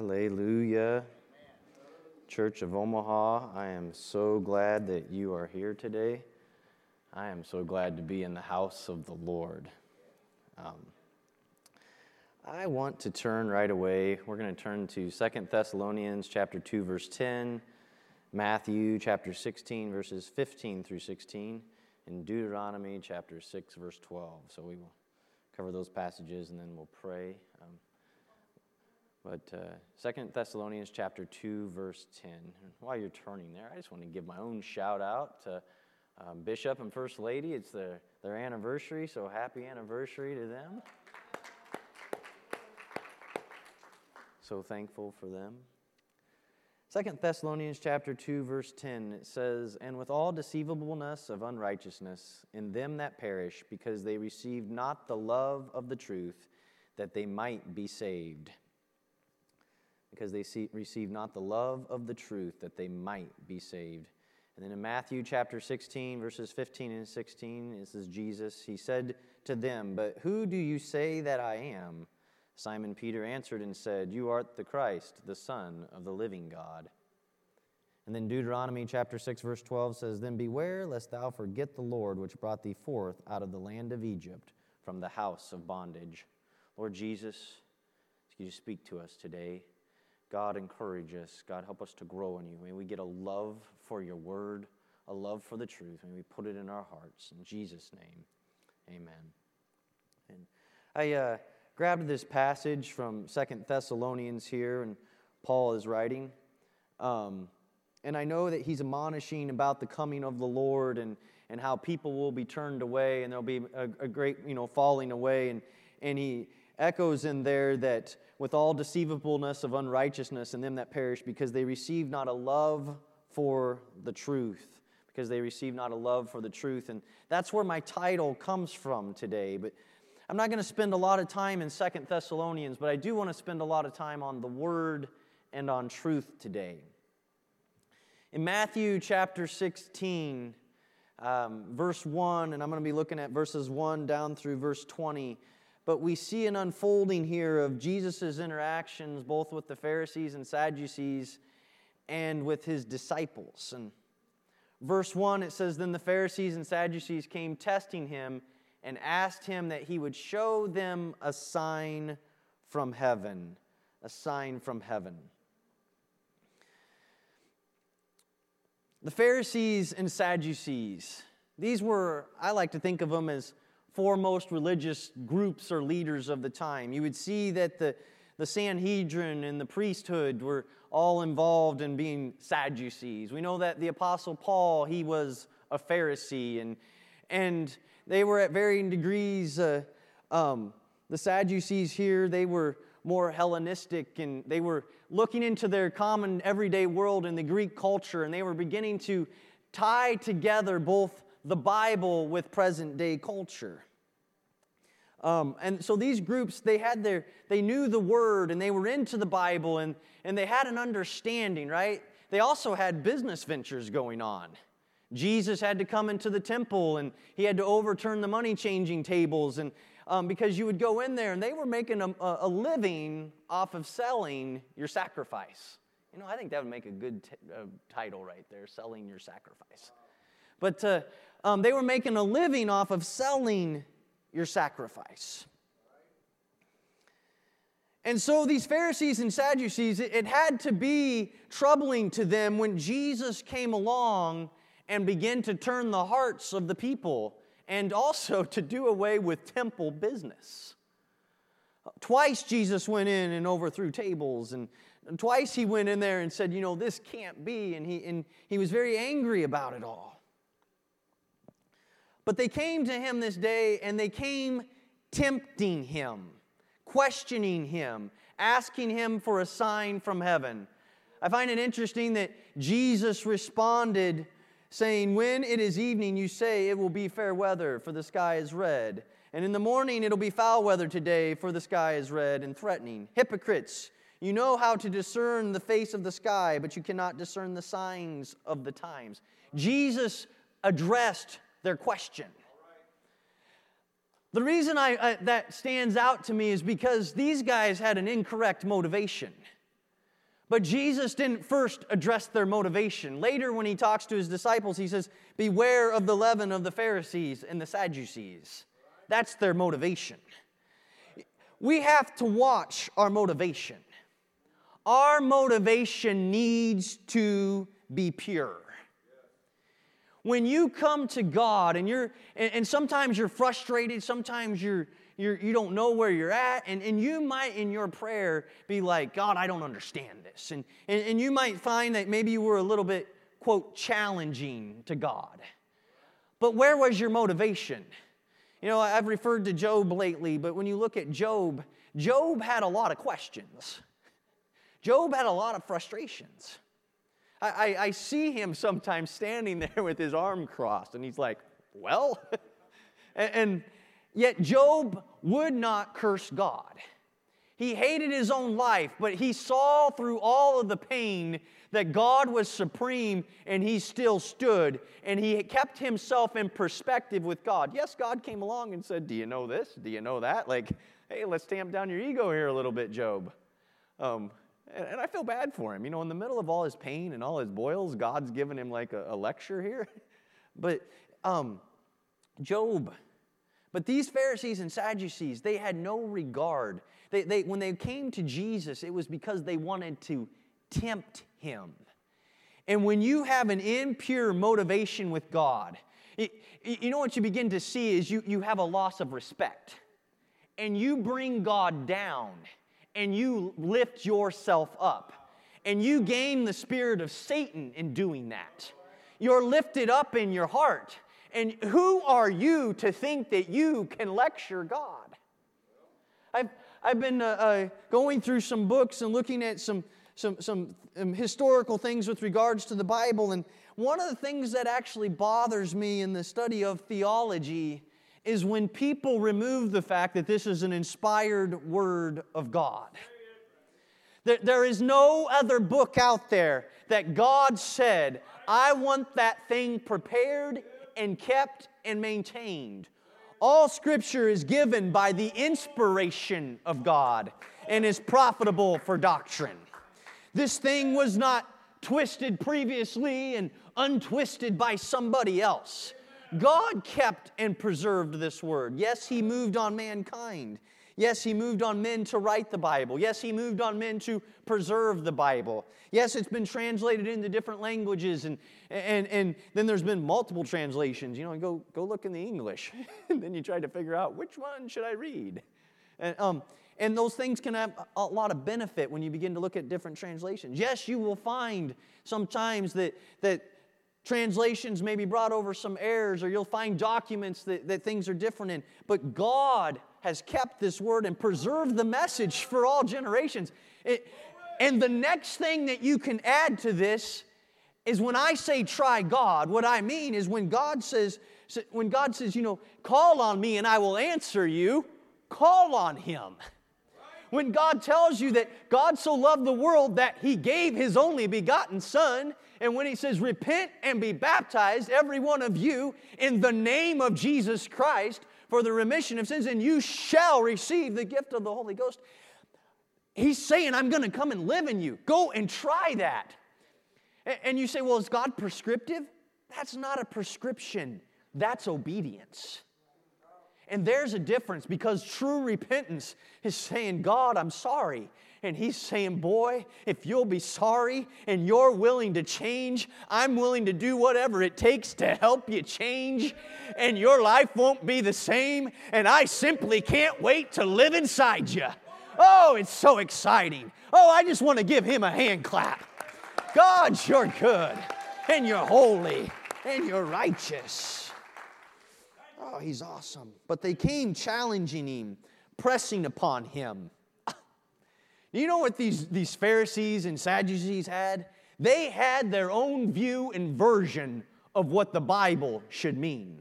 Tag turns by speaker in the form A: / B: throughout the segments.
A: Hallelujah. Church of Omaha, I am so glad that you are here today. I am so glad to be in the house of the Lord. Um, I want to turn right away. We're going to turn to Second Thessalonians chapter 2 verse 10, Matthew chapter 16 verses 15 through 16, and Deuteronomy chapter 6 verse 12. So we will cover those passages and then we'll pray. Um, but uh, Second Thessalonians chapter 2, verse 10. while you're turning there, I just want to give my own shout out to um, Bishop and First Lady. It's their, their anniversary, so happy anniversary to them. So thankful for them. Second Thessalonians chapter 2 verse 10 it says and with all deceivableness of unrighteousness in them that perish because they received not the love of the truth that they might be saved because they see, receive not the love of the truth that they might be saved. And then in Matthew chapter 16, verses 15 and 16, this is Jesus. He said to them, But who do you say that I am? Simon Peter answered and said, You art the Christ, the Son of the living God. And then Deuteronomy chapter 6, verse 12 says, Then beware lest thou forget the Lord which brought thee forth out of the land of Egypt from the house of bondage. Lord Jesus, you speak to us today? God, encourage us. God, help us to grow in you. May we get a love for your word, a love for the truth. May we put it in our hearts. In Jesus' name, amen. And I uh, grabbed this passage from Second Thessalonians here, and Paul is writing. Um, and I know that he's admonishing about the coming of the Lord and, and how people will be turned away and there'll be a, a great, you know, falling away. And, and he echoes in there that with all deceivableness of unrighteousness in them that perish, because they receive not a love for the truth. Because they receive not a love for the truth. And that's where my title comes from today. But I'm not going to spend a lot of time in Second Thessalonians, but I do want to spend a lot of time on the Word and on truth today. In Matthew chapter 16, um, verse 1, and I'm going to be looking at verses 1 down through verse 20 but we see an unfolding here of Jesus' interactions both with the Pharisees and Sadducees and with his disciples. And verse 1, it says, Then the Pharisees and Sadducees came testing him and asked him that he would show them a sign from heaven. A sign from heaven. The Pharisees and Sadducees, these were, I like to think of them as foremost religious groups or leaders of the time. You would see that the, the Sanhedrin and the priesthood were all involved in being Sadducees. We know that the Apostle Paul, he was a Pharisee, and, and they were at varying degrees. Uh, um, the Sadducees here, they were more Hellenistic and they were looking into their common everyday world in the Greek culture, and they were beginning to tie together both the Bible with present day culture. Um, and so these groups, they had their, they knew the word and they were into the Bible and, and they had an understanding, right? They also had business ventures going on. Jesus had to come into the temple and he had to overturn the money changing tables and um, because you would go in there and they were making a, a, living off of selling your sacrifice. You know, I think that would make a good t- uh, title right there, selling your sacrifice. But uh, um, they were making a living off of selling your sacrifice. And so these Pharisees and Sadducees, it, had to be troubling to them when Jesus came along and began to turn the hearts of the people and also to do away with temple business. Twice Jesus went in and overthrew tables, and twice he went in there and said, You know, this can't be. And he, and he was very angry about it all. But they came to him this day and they came tempting him, questioning him, asking him for a sign from heaven. I find it interesting that Jesus responded saying, When it is evening, you say it will be fair weather, for the sky is red. And in the morning, it'll be foul weather today, for the sky is red and threatening. Hypocrites, you know how to discern the face of the sky, but you cannot discern the signs of the times. Jesus addressed their question. The reason I, that stands out to me is because these guys had an incorrect motivation. But Jesus didn't first address their motivation. Later, when he talks to his disciples, he says, Beware of the leaven of the Pharisees and the Sadducees. That's their motivation. We have to watch our motivation. Our motivation needs to be pure. When you come to God and you're, and, and sometimes you're frustrated, sometimes you're, you're, you don't know where you're at, and, and you might in your prayer be like, God, I don't understand this. And, and, and you might find that maybe you were a little bit, quote, challenging to God. But where was your motivation? You know, I've referred to Job lately, but when you look at Job, Job had a lot of questions. Job had a lot of frustrations. I, I, I see him sometimes standing there with his arm crossed, and he's like, Well, and, and yet Job would not curse God. He hated his own life, but he saw through all of the pain that God was supreme and he still stood and he kept himself in perspective with God. Yes, God came along and said, Do you know this? Do you know that? Like, hey, let's tamp down your ego here a little bit, Job. Um, and, and, I feel bad for him. You know, in the middle of all his pain and all his boils, God's given him like a, a lecture here. but um, Job, but these Pharisees and Sadducees, they had no regard. They, they, when they came to Jesus, it was because they wanted to tempt him. And when you have an impure motivation with God, it, you know what you begin to see is you, you have a loss of respect. And you bring God down and you lift yourself up. And you gain the spirit of Satan in doing that. You're lifted up in your heart. And who are you to think that you can lecture God? I've, I've been uh, uh, going through some books and looking at some, some, some um, historical things with regards to the Bible. And one of the things that actually bothers me in the study of theology is when people remove the fact that this is an inspired word of God. There, is no other book out there that God said, I want that thing prepared and kept and maintained. All scripture is given by the inspiration of God and is profitable for doctrine. This thing was not twisted previously and untwisted by somebody else. God kept and preserved this word. Yes, He moved on mankind. Yes, He moved on men to write the Bible. Yes, He moved on men to preserve the Bible. Yes, it's been translated into different languages, and, and, and then there's been multiple translations. You know, go, go look in the English, and then you try to figure out which one should I read. And, um, and those things can have a lot of benefit when you begin to look at different translations. Yes, you will find sometimes that, that translations may be brought over some errors, or you'll find documents that, that things are different in. But God has kept this word and preserved the message for all generations. It, and the next thing that you can add to this is when I say try God, what I mean is when God says, when God says, you know, call on me and I will answer you, call on him. When God tells you that God so loved the world that he gave his only begotten Son, and when he says, Repent and be baptized, every one of you, in the name of Jesus Christ for the remission of sins, and you shall receive the gift of the Holy Ghost. He's saying, I'm going to come and live in you. Go and try that. And you say, Well, is God prescriptive? That's not a prescription, that's obedience. And there's a difference because true repentance is saying, God, I'm sorry. And he's saying, Boy, if you'll be sorry and you're willing to change, I'm willing to do whatever it takes to help you change, and your life won't be the same. And I simply can't wait to live inside you. Oh, it's so exciting. Oh, I just want to give him a hand clap. God, you're good, and you're holy, and you're righteous. Oh, he's awesome. But they came challenging him, pressing upon him. You know what these, these Pharisees and Sadducees had? They had their own view and version of what the Bible should mean.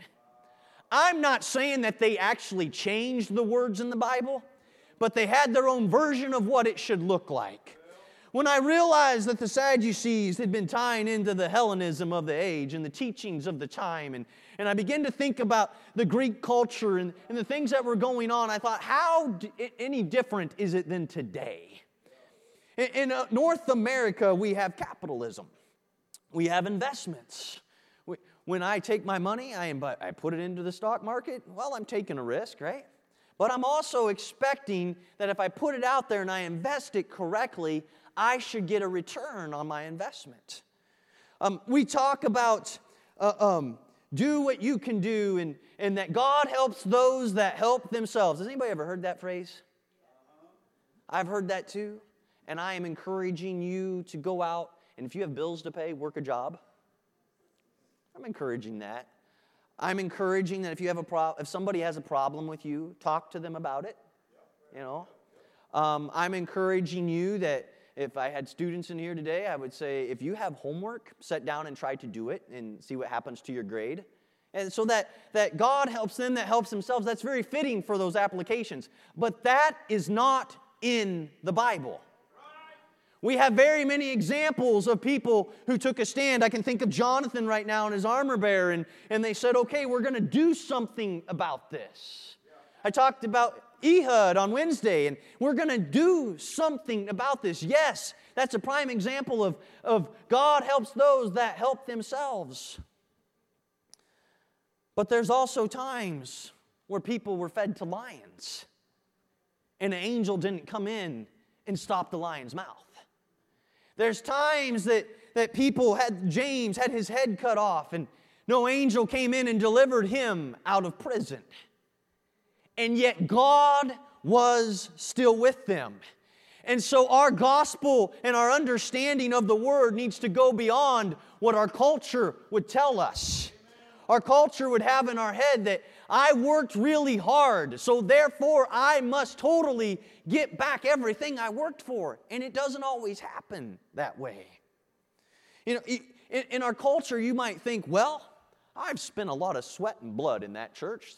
A: I'm not saying that they actually changed the words in the Bible, but they had their own version of what it should look like. When I realized that the Sadducees had been tying into the Hellenism of the age and the teachings of the time, and, and I began to think about the Greek culture and, and the things that were going on, I thought, how d- any different is it than today? In, in uh, North America, we have capitalism, we have investments. When I take my money, I, I put it into the stock market, well, I'm taking a risk, right? But I'm also expecting that if I put it out there and I invest it correctly, I should get a return on my investment. Um, we talk about uh, um, do what you can do and, and that God helps those that help themselves. Has anybody ever heard that phrase? I've heard that too. And I am encouraging you to go out and if you have bills to pay, work a job. I'm encouraging that. I'm encouraging that if you have a pro- if somebody has a problem with you, talk to them about it. You know, um, I'm encouraging you that if I had students in here today, I would say if you have homework, sit down and try to do it and see what happens to your grade. And so that, that God helps them that helps themselves, that's very fitting for those applications. But that is not in the Bible. We have very many examples of people who took a stand. I can think of Jonathan right now and his armor bearer, and, and they said, okay, we're going to do something about this. I talked about Ehud on Wednesday, and we're going to do something about this. Yes, that's a prime example of, of God helps those that help themselves. But there's also times where people were fed to lions, and an angel didn't come in and stop the lion's mouth. There's times that, that people had, James had his head cut off, and no angel came in and delivered him out of prison. And yet God was still with them. And so our gospel and our understanding of the word needs to go beyond what our culture would tell us. Our culture would have in our head that I worked really hard, so therefore I must totally get back everything I worked for. And it doesn't always happen that way. You know, in, our culture, you might think, well, I've spent a lot of sweat and blood in that church.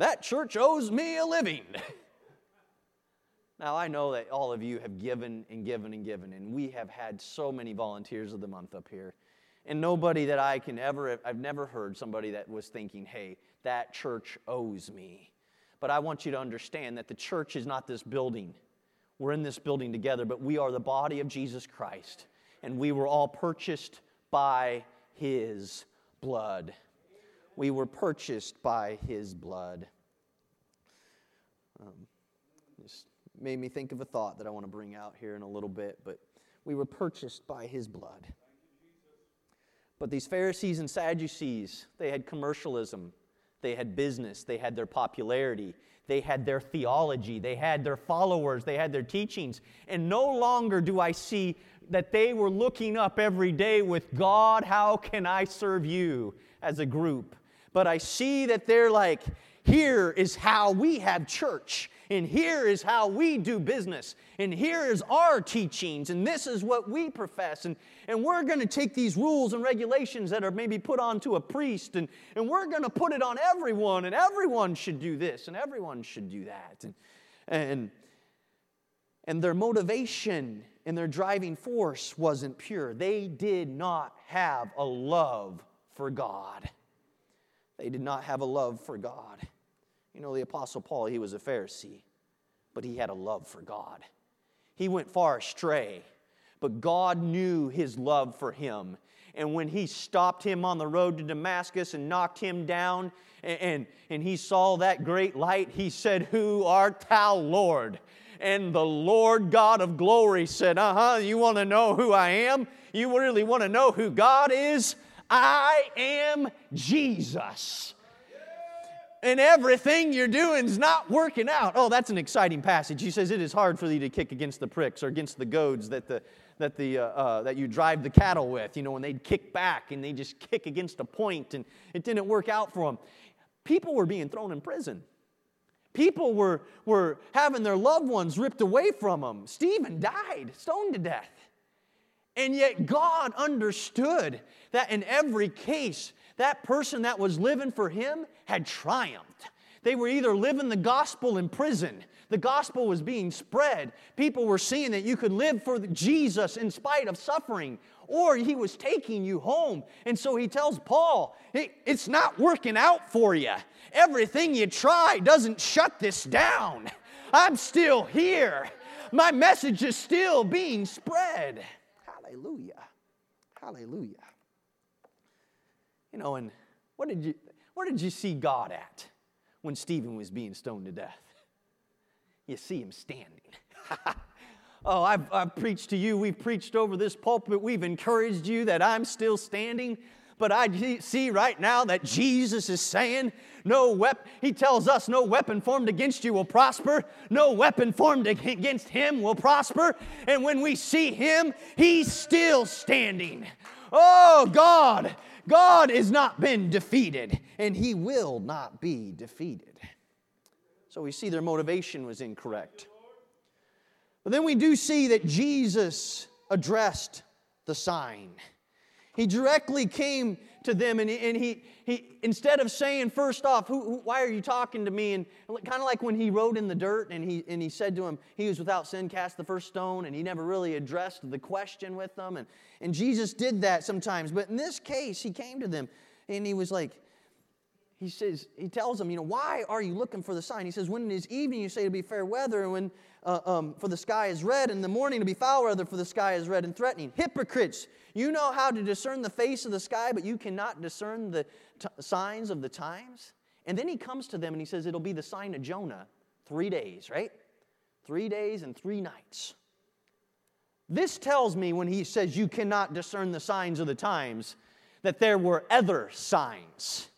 A: That church owes me a living. now, I know that all of you have given and given and given, and we have had so many volunteers of the month up here. And nobody that I can ever, I've never heard somebody that was thinking, hey, that church owes me. But I want you to understand that the church is not this building. We're in this building together, but we are the body of Jesus Christ. And we were all purchased by his blood. We were purchased by his blood. Um, this made me think of a thought that I want to bring out here in a little bit, but we were purchased by his blood. But these Pharisees and Sadducees, they had commercialism, they had business, they had their popularity, they had their theology, they had their followers, they had their teachings. And no longer do I see that they were looking up every day with God, how can I serve you as a group? But I see that they're like, here is how we have church, and here is how we do business, and here is our teachings, and this is what we profess. And, and we're going to take these rules and regulations that are maybe put onto a priest, and, and we're going to put it on everyone, and everyone should do this, and everyone should do that. And, and, and their motivation and their driving force wasn't pure. They did not have a love for God. They did not have a love for God. You know, the Apostle Paul, he was a Pharisee, but he had a love for God. He went far astray, but God knew his love for him. And when he stopped him on the road to Damascus and knocked him down, and, and, and he saw that great light, he said, Who art thou, Lord? And the Lord God of glory said, Uh huh, you want to know who I am? You really want to know who God is? I am Jesus and everything you're doing is not working out. Oh, that's an exciting passage. He says it is hard for thee to kick against the pricks or against the goads that the that the uh, uh, that you drive the cattle with. You know, when they'd kick back and they just kick against a point, and it didn't work out for them. People were being thrown in prison. People were were having their loved ones ripped away from them. Stephen died, stoned to death. And yet God understood that in every case that person that was living for him had triumphed. They were either living the gospel in prison, the gospel was being spread. People were seeing that you could live for Jesus in spite of suffering, or he was taking you home. And so he tells Paul, It's not working out for you. Everything you try doesn't shut this down. I'm still here. my message is still being spread. Hallelujah. Hallelujah. You know, and what did you, where did you see God at when Stephen was being stoned to death? You see him standing. oh, I've, I've preached to you. We've preached over this pulpit. We've encouraged you that I'm still standing. But I see right now that Jesus is saying, no weapon, he tells us, no weapon formed against you will prosper. No weapon formed against him will prosper. And when we see him, he's still standing. Oh, God, God has not been defeated, and he will not be defeated. So we see their motivation was incorrect. But then we do see that Jesus addressed the sign. He directly came to them and, he, and he, he, instead of saying first off, who, who, why are you talking to me? And kind of like when he wrote in the dirt and he, and he said to him, he was without sin, cast the first stone, and he never really addressed the question with them. And, and Jesus did that sometimes. But in this case, he came to them and he was like, he says, he tells them, you know, why are you looking for the sign? He says, when it is evening, you say it'll be fair weather, and when uh, um, for the sky is red, and in the morning it'll be foul weather, for the sky is red and threatening. Hypocrites, you know how to discern the face of the sky, but you cannot discern the t- signs of the times. And then he comes to them and he says, it'll be the sign of Jonah, three days, right? Three days and three nights. This tells me when he says you cannot discern the signs of the times, that there were other signs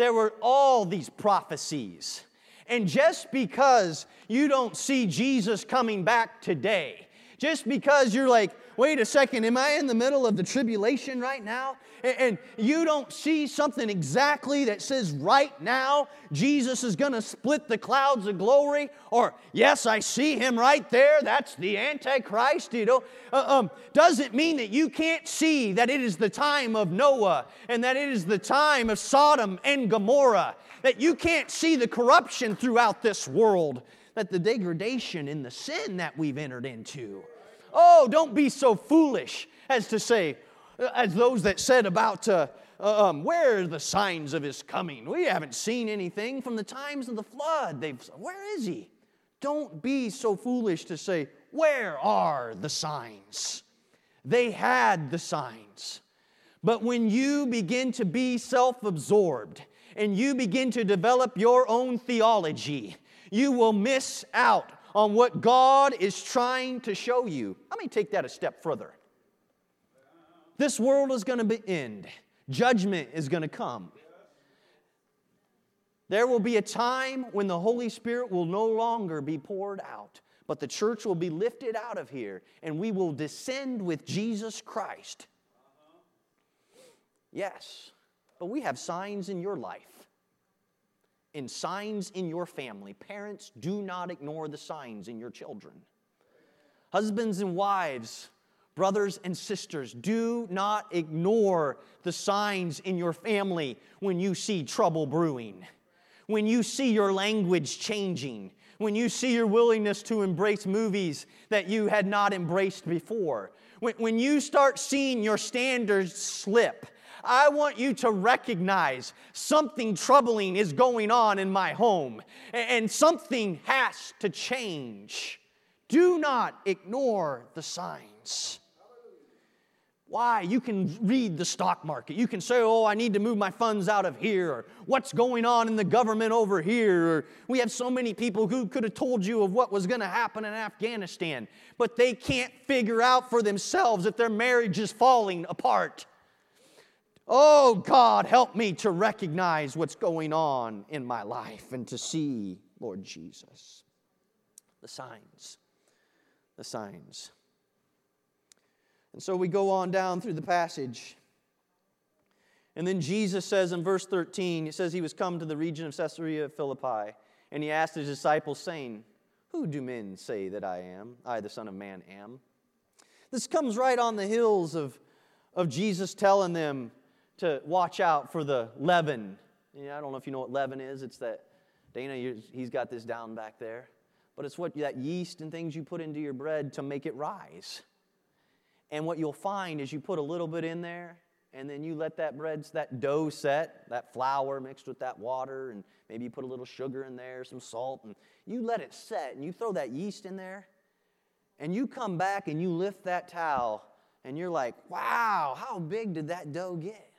A: there were all these prophecies. And just because you don't see Jesus coming back today, just because you're like, wait a second, am I in the middle of the tribulation right now? And you don't see something exactly that says right now Jesus is going to split the clouds of glory, or yes, I see him right there, that's the Antichrist, you know, uh, um, doesn't mean that you can't see that it is the time of Noah and that it is the time of Sodom and Gomorrah, that you can't see the corruption throughout this world, that the degradation in the sin that we've entered into. Oh, don't be so foolish as to say, uh, as those that said about, uh, uh, um, where are the signs of his coming? We haven't seen anything from the times of the flood. They've, where is he? Don't be so foolish to say, where are the signs? They had the signs. But when you begin to be self absorbed and you begin to develop your own theology, you will miss out on what God is trying to show you. Let me take that a step further. This world is going to end, judgment is going to come. There will be a time when the Holy Spirit will no longer be poured out, but the church will be lifted out of here and we will descend with Jesus Christ. Yes, but we have signs in your life and signs in your family. Parents, do not ignore the signs in your children. Husbands and wives, brothers and sisters, do not ignore the signs in your family when you see trouble brewing, when you see your language changing, when you see your willingness to embrace movies that you had not embraced before, when, when you start seeing your standards slip I want you to recognize something troubling is going on in my home and something has to change. Do not ignore the signs. Why? You can read the stock market. You can say, oh, I need to move my funds out of here, or what's going on in the government over here. Or we have so many people who could have told you of what was going to happen in Afghanistan, but they can't figure out for themselves that their marriage is falling apart. Oh, God, help me to recognize what's going on in my life and to see, Lord Jesus, the signs. The signs. And so we go on down through the passage. And then Jesus says in verse 13, he says he was come to the region of Caesarea Philippi, and he asked his disciples, saying, Who do men say that I am? I, the Son of Man, am. This comes right on the heels of, of Jesus telling them, to watch out for the leaven. I don't know if you know what leaven is. It's that, Dana, he's got this down back there. But it's what that yeast and things you put into your bread to make it rise. And what you'll find is you put a little bit in there, and then you let that bread, that dough set, that flour mixed with that water, and maybe you put a little sugar in there, some salt, and you let it set, and you throw that yeast in there, and you come back and you lift that towel and you're like, wow, how big did that dough get?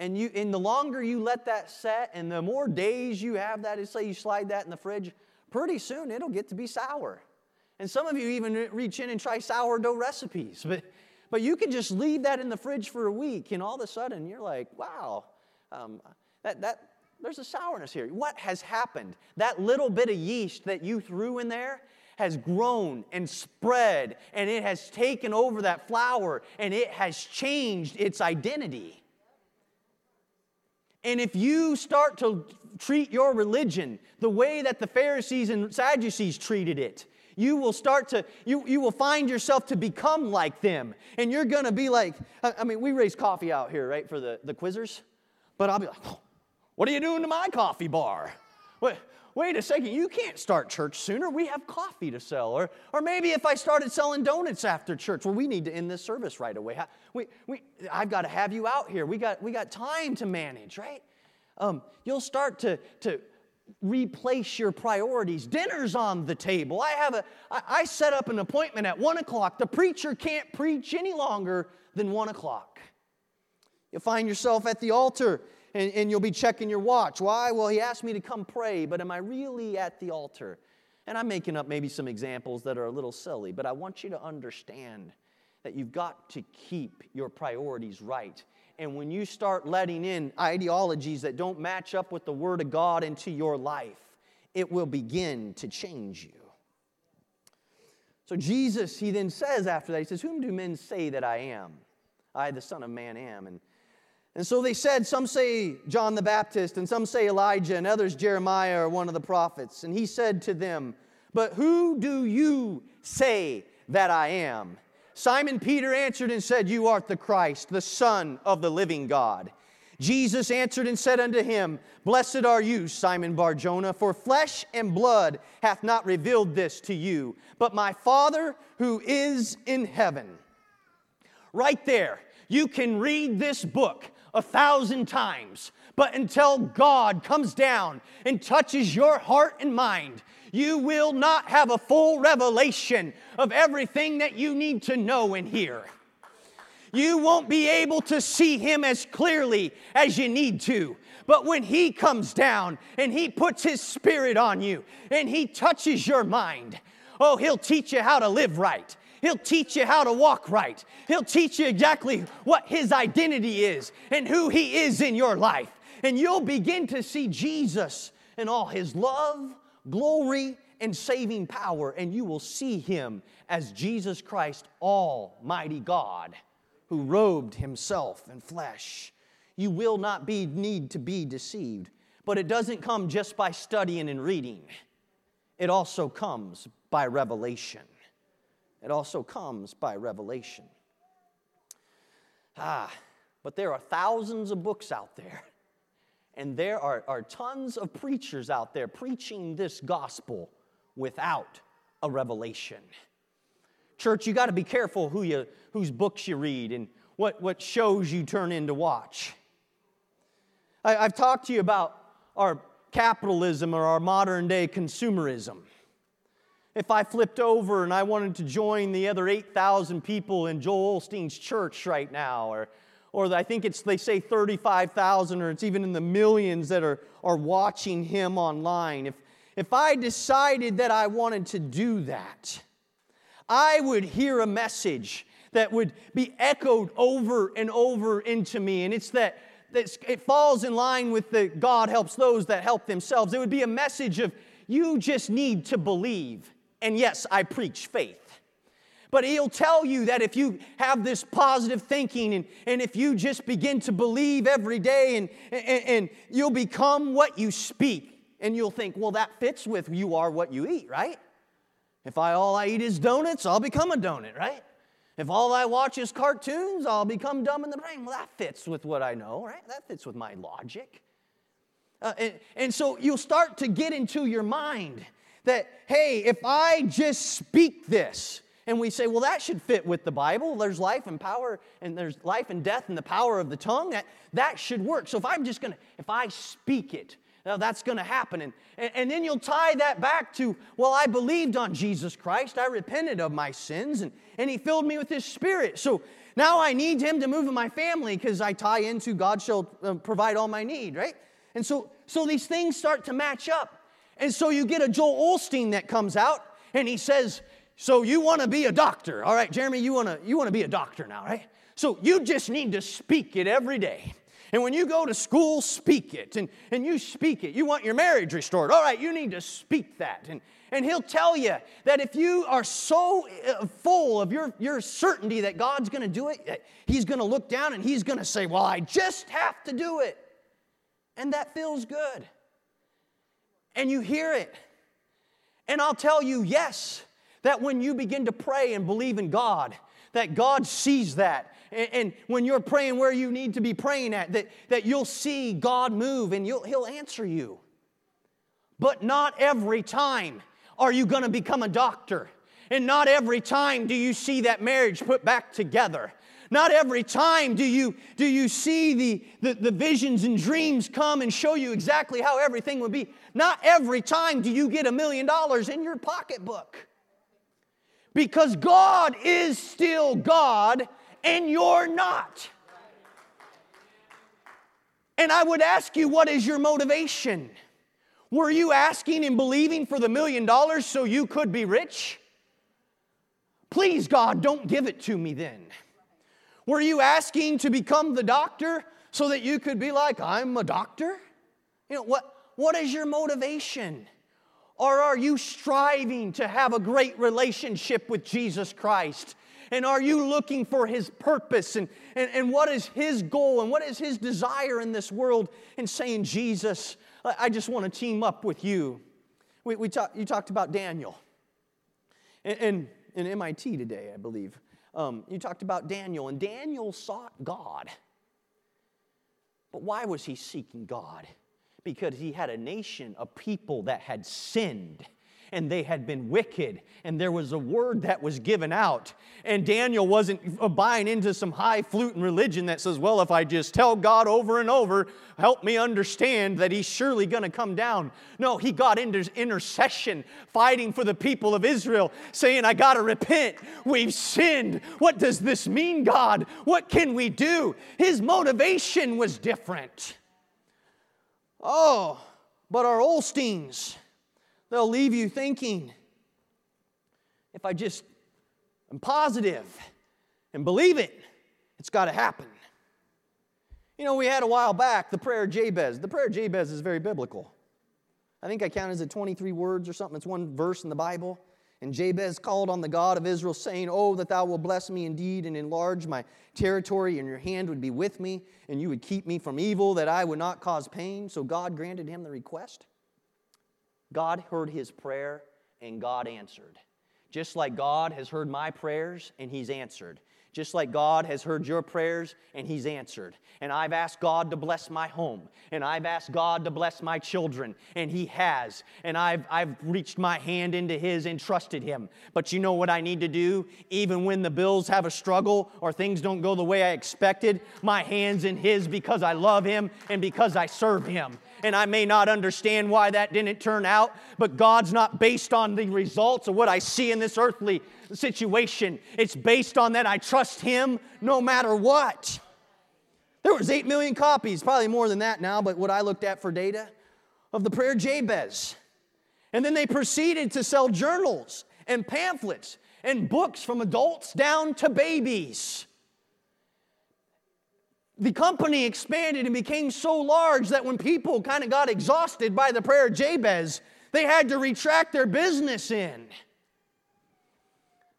A: And you and the longer you let that set and the more days you have that, say you slide that in the fridge, pretty soon it'll get to be sour. And some of you even reach in and try sourdough recipes. But, but you can just leave that in the fridge for a week, and all of a sudden you're like, wow, um, that, that, there's a sourness here. What has happened? That little bit of yeast that you threw in there has grown and spread, and it has taken over that flour, and it has changed its identity. And if you start to treat your religion the way that the Pharisees and Sadducees treated it, you will start to, you, you will find yourself to become like them. And you're gonna be like, I, mean, we raise coffee out here, right, for the, the quizzers. But I'll be like, what are you doing to my coffee bar? Wait, wait a second, you can't start church sooner. We have coffee to sell. Or, or maybe if I started selling donuts after church, well, we need to end this service right away. We, we, I've got to have you out here. We got, we got time to manage, right? Um, you'll start to, to replace your priorities. Dinner's on the table. I have a, I, I set up an appointment at one o'clock. The preacher can't preach any longer than one o'clock. You'll find yourself at the altar and, and you'll be checking your watch. Why? Well, he asked me to come pray, but am I really at the altar? And I'm making up maybe some examples that are a little silly, but I want you to understand that you've got to keep your priorities right. And when you start letting in ideologies that don't match up with the Word of God into your life, it will begin to change you. So, Jesus, he then says after that, he says, Whom do men say that I am? I, the Son of Man, am. And, and so they said, Some say John the Baptist, and some say Elijah, and others Jeremiah or one of the prophets. And he said to them, But who do you say that I am? Simon Peter answered and said, You art the Christ, the Son of the living God. Jesus answered and said unto him, Blessed are you, Simon Barjona, for flesh and blood hath not revealed this to you, but my Father who is in heaven. Right there, you can read this book a thousand times, but until God comes down and touches your heart and mind, you will not have a full revelation of everything that you need to know and hear. You won't be able to see Him as clearly as you need to. But when He comes down and He puts His Spirit on you and He touches your mind, oh, He'll teach you how to live right. He'll teach you how to walk right. He'll teach you exactly what His identity is and who He is in your life. And you'll begin to see Jesus in all His love, glory, and saving power, and you will see him as Jesus Christ, Almighty God, who robed himself in flesh. You will not be, need to be deceived, but it doesn't come just by studying and reading, it also comes by revelation. It also comes by revelation. Ah, but there are thousands of books out there and there are, are tons of preachers out there preaching this gospel without a revelation. Church, you got to be careful who you, whose books you read and what, what shows you turn in to watch. I, I've talked to you about our capitalism or our modern day consumerism. If I flipped over and I wanted to join the other 8,000 people in Joel Osteen's church right now, or or I think it's, they say 35,000 or it's even in the millions that are, are watching him online. If, if I decided that I wanted to do that, I would hear a message that would be echoed over and over into me. And it's that, that it falls in line with the God helps those that help themselves. It would be a message of you just need to believe. And yes, I preach faith. But he'll tell you that if you have this positive thinking and, and if you just begin to believe every day and, and, and you'll become what you speak. And you'll think, well, that fits with you are what you eat, right? If I all I eat is donuts, I'll become a donut, right? If all I watch is cartoons, I'll become dumb in the brain. Well, that fits with what I know, right? That fits with my logic. Uh, and, and so you'll start to get into your mind that, hey, if I just speak this, and we say, well, that should fit with the Bible. There's life and power, and there's life and death and the power of the tongue. That, that should work. So if I'm just gonna, if I speak it, Now that's going to happen. And, and, and, then you'll tie that back to, well, I believed on Jesus Christ. I repented of my sins, and, and He filled me with His Spirit. So now I need Him to move in my family because I tie into God shall uh, provide all my need, right? And so, so these things start to match up. And so you get a Joel Osteen that comes out and he says, So you want to be a doctor. All right, Jeremy, you want to you want to be a doctor now, right? So you just need to speak it every day. And when you go to school, speak it. And, and you speak it. You want your marriage restored. All right, you need to speak that. And, and he'll tell you that if you are so uh, full of your, your certainty that God's going to do it, he's going to look down and he's going to say, Well, I just have to do it. And that feels good. And you hear it. And I'll tell you, yes, that when you begin to pray and believe in God, that God sees that. And, and, when you're praying where you need to be praying at, that, that you'll see God move and He'll answer you. But not every time are you going to become a doctor. And not every time do you see that marriage put back together. Not every time do you, do you see the, the, the, visions and dreams come and show you exactly how everything would be. Not every time do you get a million dollars in your pocketbook. Because God is still God and you're not. And I would ask you, what is your motivation? Were you asking and believing for the million dollars so you could be rich? Please, God, don't give it to me then. Were you asking to become the doctor so that you could be like, I'm a doctor? You know, what, what is your motivation? Or are you striving to have a great relationship with Jesus Christ? And are you looking for His purpose and, and, and what is His goal and what is His desire in this world? And saying, Jesus, I just want to team up with you. We, we talk, you talked about Daniel. And, in MIT today, I believe. Um, you talked about Daniel, and Daniel sought God. But why was he seeking God? Because he had a nation, a people that had sinned and they had been wicked, and there was a word that was given out. And Daniel wasn't buying into some highfalutin religion that says, well, if I just tell God over and over, help me understand that he's surely going to come down. No, he got into intercession, fighting for the people of Israel, saying, I got to repent. We've sinned. What does this mean, God? What can we do? His motivation was different. Oh, but our Osteens, They'll leave you thinking, if I just am positive and believe it, it's got to happen. You know, we had a while back the prayer Jabez. The prayer Jabez is very biblical. I think I counted as 23 words or something. It's one verse in the Bible. And Jabez called on the God of Israel, saying, Oh, that thou wilt bless me indeed and enlarge my territory, and your hand would be with me, and you would keep me from evil, that I would not cause pain. So God granted him the request. God heard his prayer and God answered. Just like God has heard my prayers and he's answered. Just like God has heard your prayers and He's answered. And I've asked God to bless my home. And I've asked God to bless my children. And He has. And I've, I've reached my hand into His and trusted Him. But you know what I need to do? Even when the bills have a struggle or things don't go the way I expected, my hand's in His because I love Him and because I serve Him and I may not understand why that didn't turn out, but God's not based on the results of what I see in this earthly situation. It's based on that I trust Him no matter what. There was 8 million copies, probably more than that now, but what I looked at for data of the prayer Jabez. And then they proceeded to sell journals and pamphlets and books from adults down to babies the company expanded and became so large that when people kind of got exhausted by the prayer of Jabez, they had to retract their business in.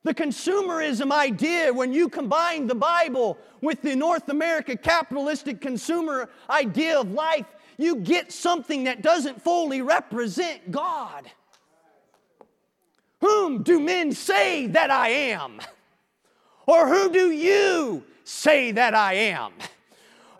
A: The consumerism idea, when you combine the Bible with the North America capitalistic consumer idea of life, you get something that doesn't fully represent God. Whom do men say that I am? Or who do you say that I am?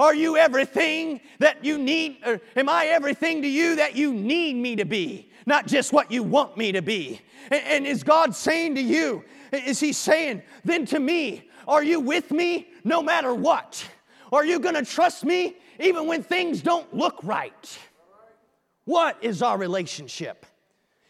A: Are you everything that you need? Or am I everything to you that you need me to be? Not just what you want me to be. And, and is God saying to you, is He saying, then to me, are you with me no matter what? Are you going to trust me even when things don't look right?
B: What is our relationship?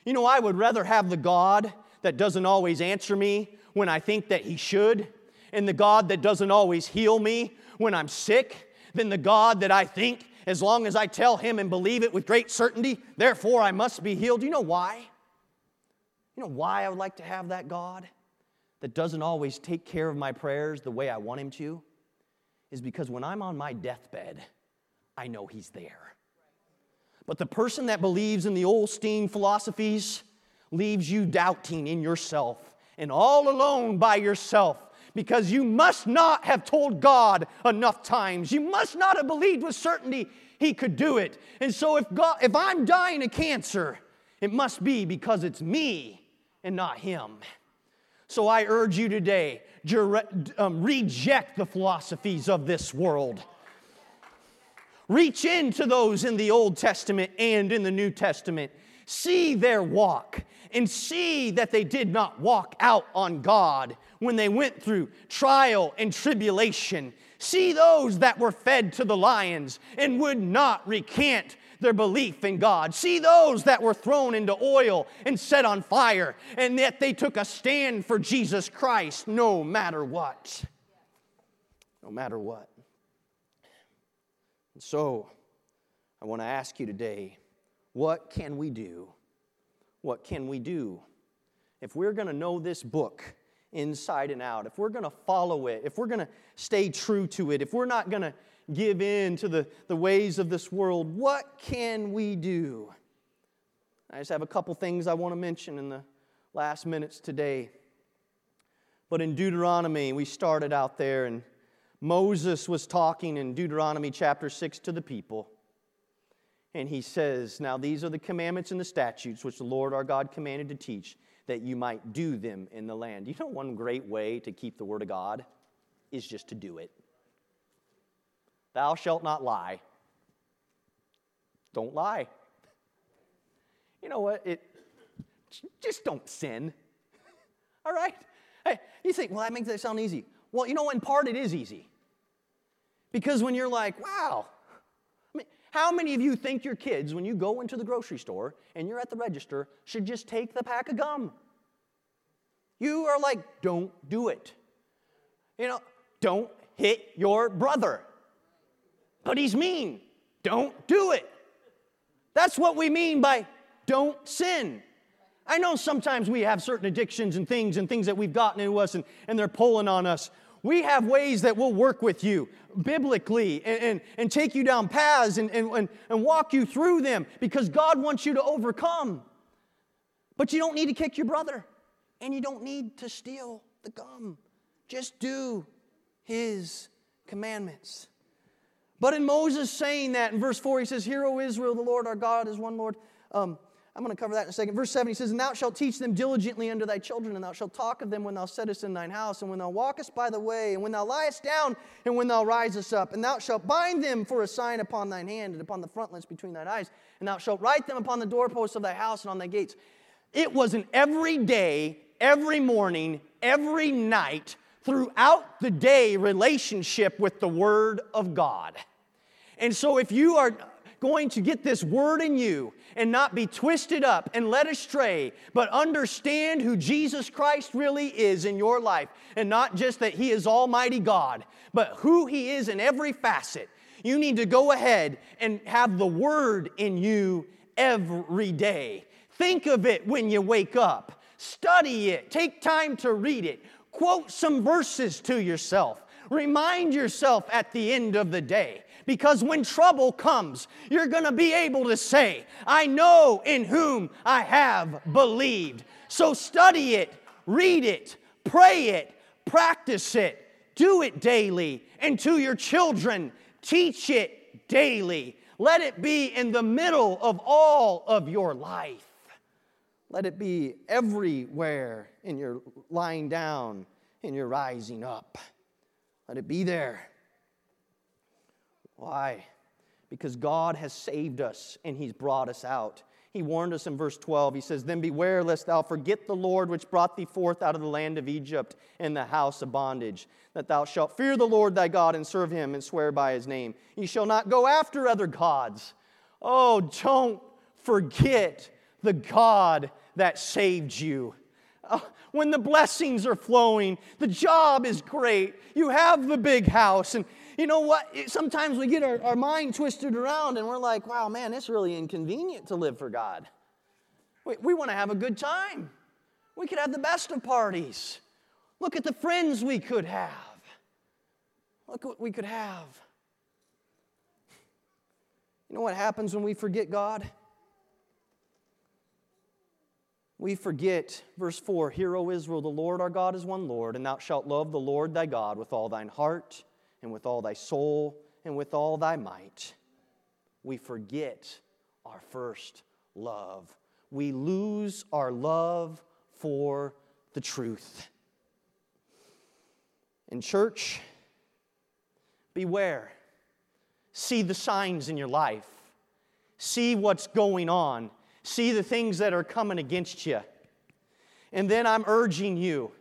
B: You know, I would rather have the God that doesn't always answer me when I think that He should, and the God that doesn't always heal me when I'm sick, than the God that I think, as long as I tell Him and believe it with great certainty, therefore I must be healed. You know why? You know why I would like to have that God that doesn't always take care of my prayers the way I want Him to? Is because when I'm on my deathbed, I know He's there. But the person that believes in the Osteen philosophies leaves you doubting in yourself and all alone by yourself because you must not have told God enough times. You must not have believed with certainty He could do it. And so, if, God, if I'm dying of cancer, it must be because it's me and not Him. So, I urge you today um, reject the philosophies of this world. Reach into those in the Old Testament and in the New Testament. See their walk and see that they did not walk out on God when they went through trial and tribulation. See those that were fed to the lions and would not recant their belief in God. See those that were thrown into oil and set on fire, and yet they took a stand for Jesus Christ no matter what. No matter what. And so, I want to ask you today what can we do? What can we do? If we're going to know this book inside and out, if we're going to follow it, if we're going to stay true to it, if we're not going to give in to the, the ways of this world, what can we do? I just have a couple things I want to mention in the last minutes today. But in Deuteronomy, we started out there, and Moses was talking in Deuteronomy chapter 6 to the people. And he says, Now these are the commandments and the statutes which the Lord our God commanded to teach, that you might do them in the land. You know, one great way to keep the word of God is just to do it. Thou shalt not lie. Don't lie. You know what? It just don't sin. All right? Hey, you think, well, that makes that sound easy. Well, you know, in part it is easy. Because when you're like, wow, how many of you think your kids, when you go into the grocery store and you're at the register, should just take the pack of gum? You are like, don't do it. You know, don't hit your brother. But he's mean. Don't do it. That's what we mean by don't sin. I know sometimes we have certain addictions and things and things that we've gotten into us and, and they're pulling on us. We have ways that will work with you biblically and, and, and take you down paths and, and, and walk you through them because God wants you to overcome. But you don't need to kick your brother and you don't need to steal the gum. Just do his commandments. But in Moses saying that in verse 4, he says, Hear, O Israel, the Lord our God is one Lord. Um, I'm going to cover that in a second. Verse 7, he says, And thou shalt teach them diligently unto thy children, and thou shalt talk of them when thou settest in thine house, and when thou walkest by the way, and when thou liest down, and when thou risest up. And thou shalt bind them for a sign upon thine hand, and upon the frontlets between thine eyes, and thou shalt write them upon the doorposts of thy house and on thy gates. It was an every day, every morning, every night, throughout the day relationship with the Word of God. And so if you are going to get this word in you and not be twisted up and led astray, but understand who Jesus Christ really is in your life, and not just that He is Almighty God, but who He is in every facet. You need to go ahead and have the Word in you every day. Think of it when you wake up, study it, take time to read it, quote some verses to yourself. Remind yourself at the end of the day because when trouble comes, you're going to be able to say, I know in whom I have believed. So study it, read it, pray it, practice it, do it daily, and to your children, teach it daily. Let it be in the middle of all of your life. Let it be everywhere in your lying down, in your rising up. Let it be there. Why? Because God has saved us and He's brought us out. He warned us in verse 12. He says, Then beware lest thou forget the Lord which brought thee forth out of the land of Egypt in the house of bondage, that thou shalt fear the Lord thy God and serve him and swear by his name. Ye shall not go after other gods. Oh, don't forget the God that saved you. Uh, when the blessings are flowing, the job is great, you have the big house, and you know what? Sometimes we get our, our mind twisted around and we're like, wow, man, it's really inconvenient to live for God. We, we want to have a good time. We could have the best of parties. Look at the friends we could have. Look what we could have. You know what happens when we forget God? We forget, verse 4 Hear, O Israel, the Lord our God is one Lord, and thou shalt love the Lord thy God with all thine heart, and with all thy soul, and with all thy might. We forget our first love. We lose our love for the truth. In church, beware. See the signs in your life. See what's going on. See the things that are coming against you. And then I'm urging you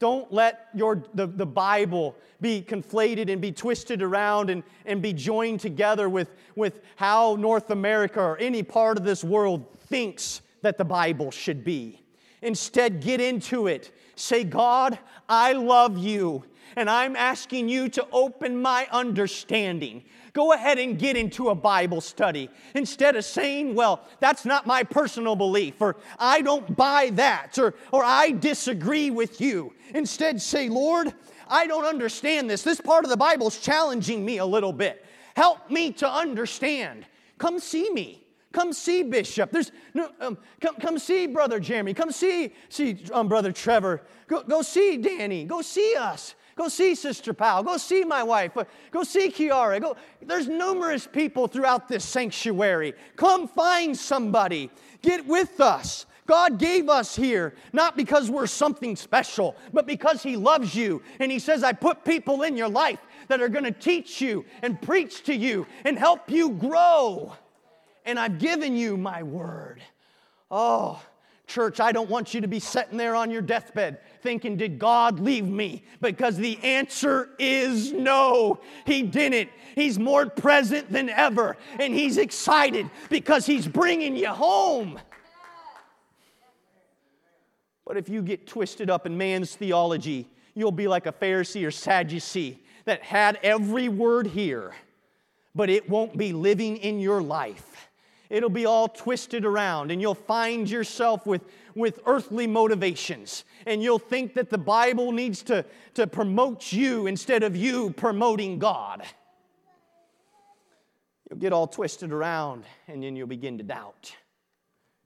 B: don't let your, the, the Bible be conflated and be twisted around and, and be joined together with, with how North America or any part of this world thinks that the Bible should be. Instead, get into it. Say, God, I love you, and I'm asking you to open my understanding. Go ahead and get into a Bible study instead of saying, Well, that's not my personal belief, or I don't buy that, or, or I disagree with you. Instead, say, Lord, I don't understand this. This part of the Bible is challenging me a little bit. Help me to understand. Come see me. Come see Bishop. There's no, um, come, come see Brother Jeremy. Come see, see um, Brother Trevor. Go, go see Danny. Go see us. Go see Sister Pal. Go see my wife. Go see Kiara. Go. There's numerous people throughout this sanctuary. Come find somebody. Get with us. God gave us here not because we're something special, but because He loves you. And He says, I put people in your life that are going to teach you and preach to you and help you grow. And I've given you my word. Oh, Church, I don't want you to be sitting there on your deathbed thinking, Did God leave me? Because the answer is no, He didn't. He's more present than ever, and He's excited because He's bringing you home. But if you get twisted up in man's theology, you'll be like a Pharisee or Sadducee that had every word here, but it won't be living in your life it'll be all twisted around and you'll find yourself with, with earthly motivations. And you'll think that the Bible needs to, to promote you instead of you promoting God. You'll get all twisted around and then you'll begin to doubt.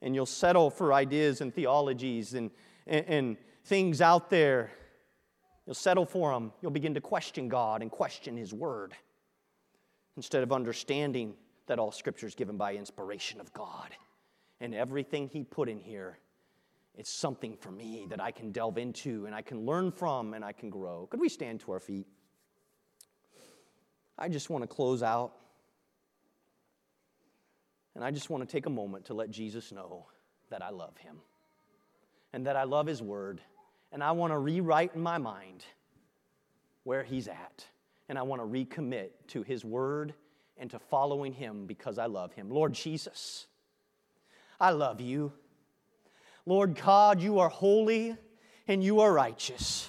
B: And you'll settle for ideas and theologies and, and, and things out there. You'll settle for them. You'll begin to question God and question His Word instead of understanding that all scripture is given by inspiration of God. And everything He put in here, it's something for me that I can delve into and I can learn from and I can grow. Could we stand to our feet? I just want to close out. And I just want to take a moment to let Jesus know that I love Him and that I love His Word. And I want to rewrite in my mind where He's at. And I want to recommit to His Word and to following Him because I love Him. Lord Jesus, I love you. Lord God, you are holy and you are righteous.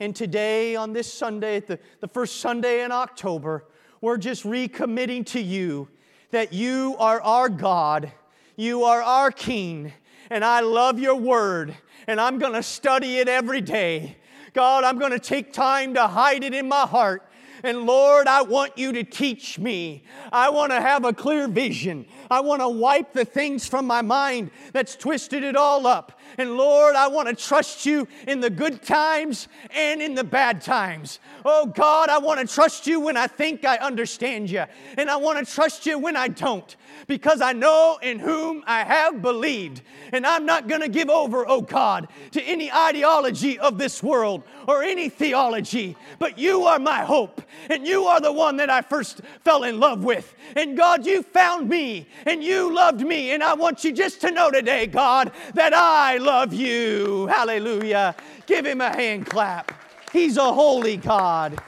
B: And today, on this Sunday, the, the first Sunday in October, we're just recommitting to you that you are our God, you are our King, and I love your word, and I'm gonna study it every day. God, I'm gonna take time to hide it in my heart and Lord, I want you to teach me. I want to have a clear vision. I want to wipe the things from my mind that's twisted it all up. And Lord, I want to trust you in the good times and in the bad times. Oh God, I want to trust you when I think I understand you. And I want to trust you when I don't because I know in whom I have believed. And I'm not going to give over, oh God, to any ideology of this world or any theology, but you are my hope, and you are the one that I first fell in love with. And God, you found me, and you loved me, and I want you just to know today, God, that I love you. Hallelujah. Give him a hand clap. He's a holy God.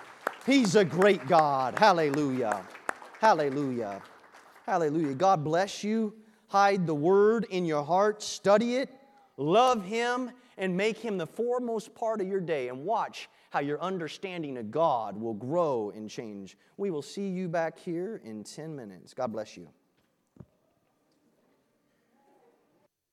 B: He's a great God. Hallelujah. Hallelujah. Hallelujah. God bless you. hide the word in your heart, study it, love Him, and make Him the foremost part of your day, and watch how your understanding of God will grow and change. We will see you back here in 10 minutes. God bless you.